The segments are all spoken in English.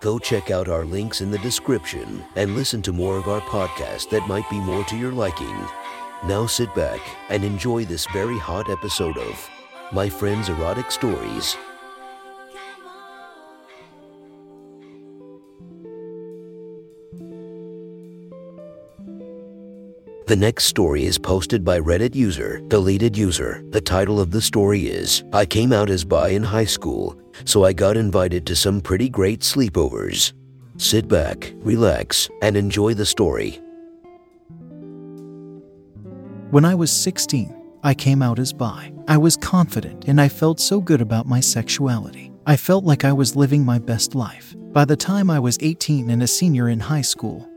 Go check out our links in the description and listen to more of our podcast that might be more to your liking. Now sit back and enjoy this very hot episode of My Friend's Erotic Stories. The next story is posted by Reddit user, deleted user. The title of the story is I came out as bi in high school, so I got invited to some pretty great sleepovers. Sit back, relax, and enjoy the story. When I was 16, I came out as bi. I was confident and I felt so good about my sexuality. I felt like I was living my best life. By the time I was 18 and a senior in high school,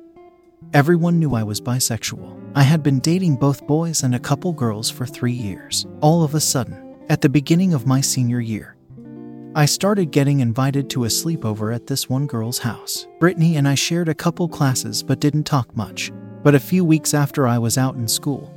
everyone knew I was bisexual. I had been dating both boys and a couple girls for three years. All of a sudden, at the beginning of my senior year, I started getting invited to a sleepover at this one girl's house. Brittany and I shared a couple classes but didn't talk much. But a few weeks after I was out in school,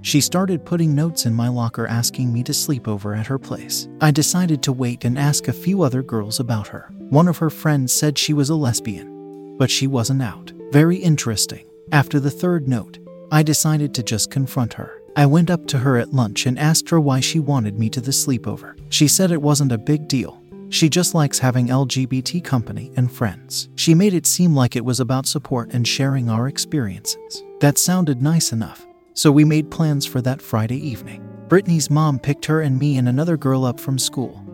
she started putting notes in my locker asking me to sleep over at her place. I decided to wait and ask a few other girls about her. One of her friends said she was a lesbian, but she wasn't out. Very interesting. After the third note, I decided to just confront her. I went up to her at lunch and asked her why she wanted me to the sleepover. She said it wasn't a big deal. She just likes having LGBT company and friends. She made it seem like it was about support and sharing our experiences. That sounded nice enough, so we made plans for that Friday evening. Brittany's mom picked her and me and another girl up from school,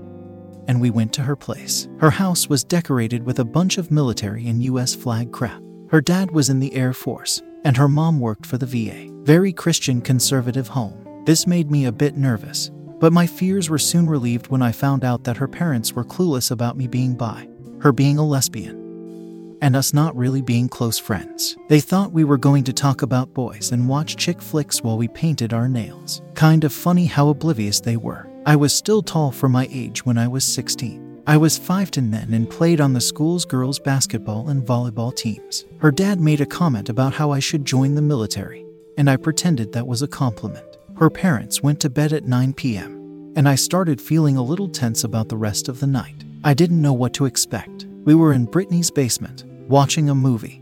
and we went to her place. Her house was decorated with a bunch of military and US flag crap. Her dad was in the Air Force, and her mom worked for the VA. Very Christian conservative home. This made me a bit nervous, but my fears were soon relieved when I found out that her parents were clueless about me being bi, her being a lesbian, and us not really being close friends. They thought we were going to talk about boys and watch chick flicks while we painted our nails. Kind of funny how oblivious they were. I was still tall for my age when I was 16. I was 5'10 then and played on the school's girls' basketball and volleyball teams. Her dad made a comment about how I should join the military, and I pretended that was a compliment. Her parents went to bed at 9 p.m., and I started feeling a little tense about the rest of the night. I didn't know what to expect. We were in Brittany's basement, watching a movie,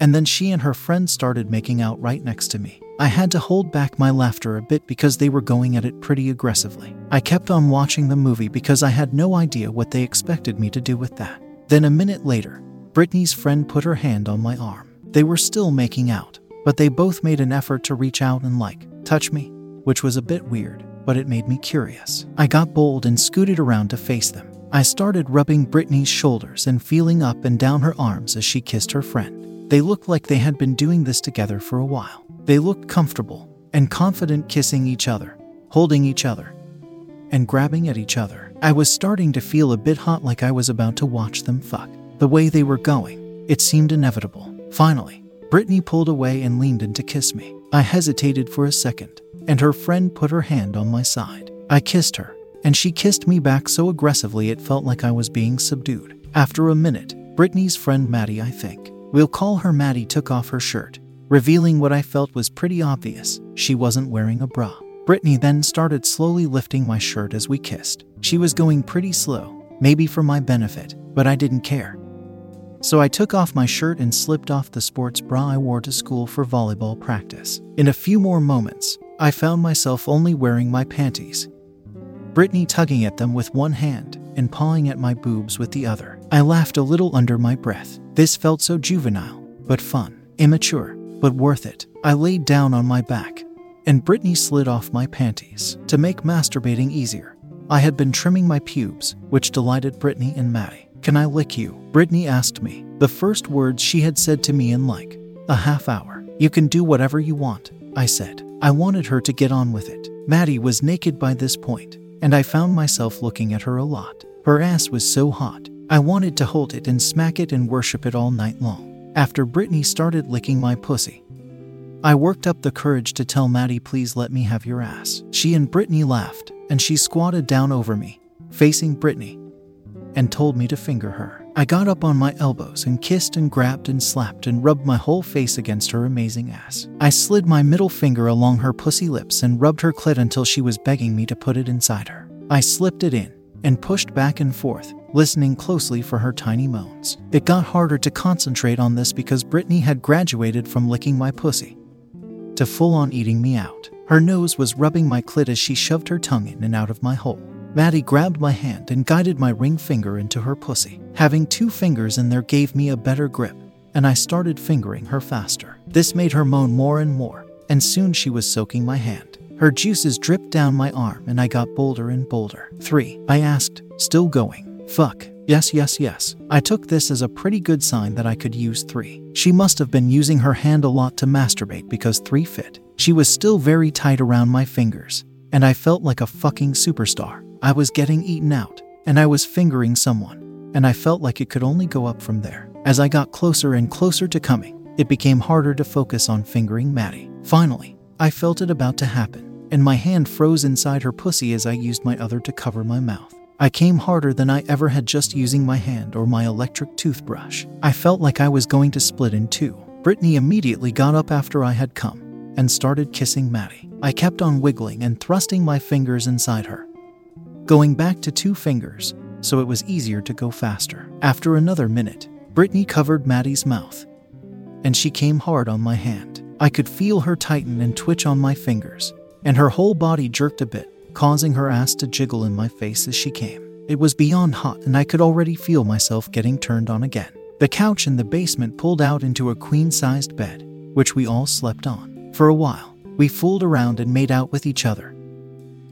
and then she and her friend started making out right next to me. I had to hold back my laughter a bit because they were going at it pretty aggressively. I kept on watching the movie because I had no idea what they expected me to do with that. Then a minute later, Brittany's friend put her hand on my arm. They were still making out, but they both made an effort to reach out and, like, touch me, which was a bit weird, but it made me curious. I got bold and scooted around to face them. I started rubbing Brittany's shoulders and feeling up and down her arms as she kissed her friend. They looked like they had been doing this together for a while. They looked comfortable and confident kissing each other, holding each other, and grabbing at each other. I was starting to feel a bit hot like I was about to watch them fuck. The way they were going, it seemed inevitable. Finally, Brittany pulled away and leaned in to kiss me. I hesitated for a second, and her friend put her hand on my side. I kissed her, and she kissed me back so aggressively it felt like I was being subdued. After a minute, Brittany's friend Maddie, I think, we'll call her Maddie, took off her shirt revealing what I felt was pretty obvious she wasn't wearing a bra. Brittany then started slowly lifting my shirt as we kissed. She was going pretty slow, maybe for my benefit, but I didn't care. So I took off my shirt and slipped off the sports bra I wore to school for volleyball practice. In a few more moments, I found myself only wearing my panties. Brittany tugging at them with one hand and pawing at my boobs with the other. I laughed a little under my breath. This felt so juvenile, but fun, immature but worth it. I laid down on my back, and Brittany slid off my panties. To make masturbating easier, I had been trimming my pubes, which delighted Brittany and Maddie. Can I lick you? Brittany asked me, the first words she had said to me in like a half hour. You can do whatever you want, I said. I wanted her to get on with it. Maddie was naked by this point, and I found myself looking at her a lot. Her ass was so hot, I wanted to hold it and smack it and worship it all night long. After Brittany started licking my pussy. I worked up the courage to tell Maddie, please let me have your ass. She and Brittany laughed, and she squatted down over me, facing Brittany, and told me to finger her. I got up on my elbows and kissed and grabbed and slapped and rubbed my whole face against her amazing ass. I slid my middle finger along her pussy lips and rubbed her clit until she was begging me to put it inside her. I slipped it in and pushed back and forth, listening closely for her tiny moans. It got harder to concentrate on this because Brittany had graduated from licking my pussy to full on eating me out. Her nose was rubbing my clit as she shoved her tongue in and out of my hole. Maddie grabbed my hand and guided my ring finger into her pussy. Having two fingers in there gave me a better grip, and I started fingering her faster. This made her moan more and more, and soon she was soaking my hand. Her juices dripped down my arm, and I got bolder and bolder. Three, I asked, still going. Fuck. Yes, yes, yes. I took this as a pretty good sign that I could use three. She must have been using her hand a lot to masturbate because three fit. She was still very tight around my fingers, and I felt like a fucking superstar. I was getting eaten out, and I was fingering someone, and I felt like it could only go up from there. As I got closer and closer to coming, it became harder to focus on fingering Maddie. Finally, I felt it about to happen, and my hand froze inside her pussy as I used my other to cover my mouth. I came harder than I ever had just using my hand or my electric toothbrush. I felt like I was going to split in two. Brittany immediately got up after I had come and started kissing Maddie. I kept on wiggling and thrusting my fingers inside her, going back to two fingers so it was easier to go faster. After another minute, Brittany covered Maddie's mouth, and she came hard on my hand. I could feel her tighten and twitch on my fingers, and her whole body jerked a bit causing her ass to jiggle in my face as she came. It was beyond hot, and I could already feel myself getting turned on again. The couch in the basement pulled out into a queen sized bed, which we all slept on. For a while, we fooled around and made out with each other.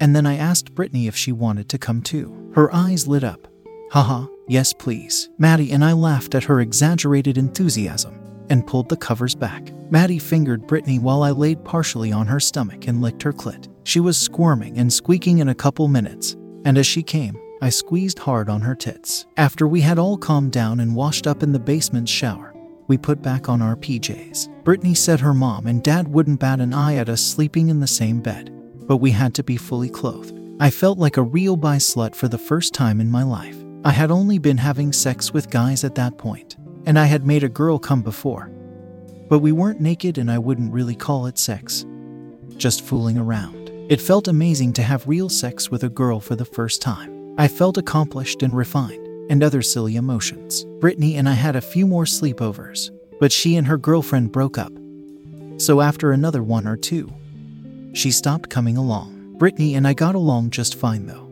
And then I asked Brittany if she wanted to come too. Her eyes lit up. Haha, yes, please. Maddie and I laughed at her exaggerated enthusiasm and pulled the covers back. Maddie fingered Brittany while I laid partially on her stomach and licked her clit. She was squirming and squeaking in a couple minutes, and as she came, I squeezed hard on her tits. After we had all calmed down and washed up in the basement shower, we put back on our PJs. Brittany said her mom and dad wouldn't bat an eye at us sleeping in the same bed, but we had to be fully clothed. I felt like a real bi slut for the first time in my life. I had only been having sex with guys at that point, and I had made a girl come before. But we weren't naked, and I wouldn't really call it sex, just fooling around. It felt amazing to have real sex with a girl for the first time. I felt accomplished and refined, and other silly emotions. Brittany and I had a few more sleepovers, but she and her girlfriend broke up. So after another one or two, she stopped coming along. Brittany and I got along just fine though.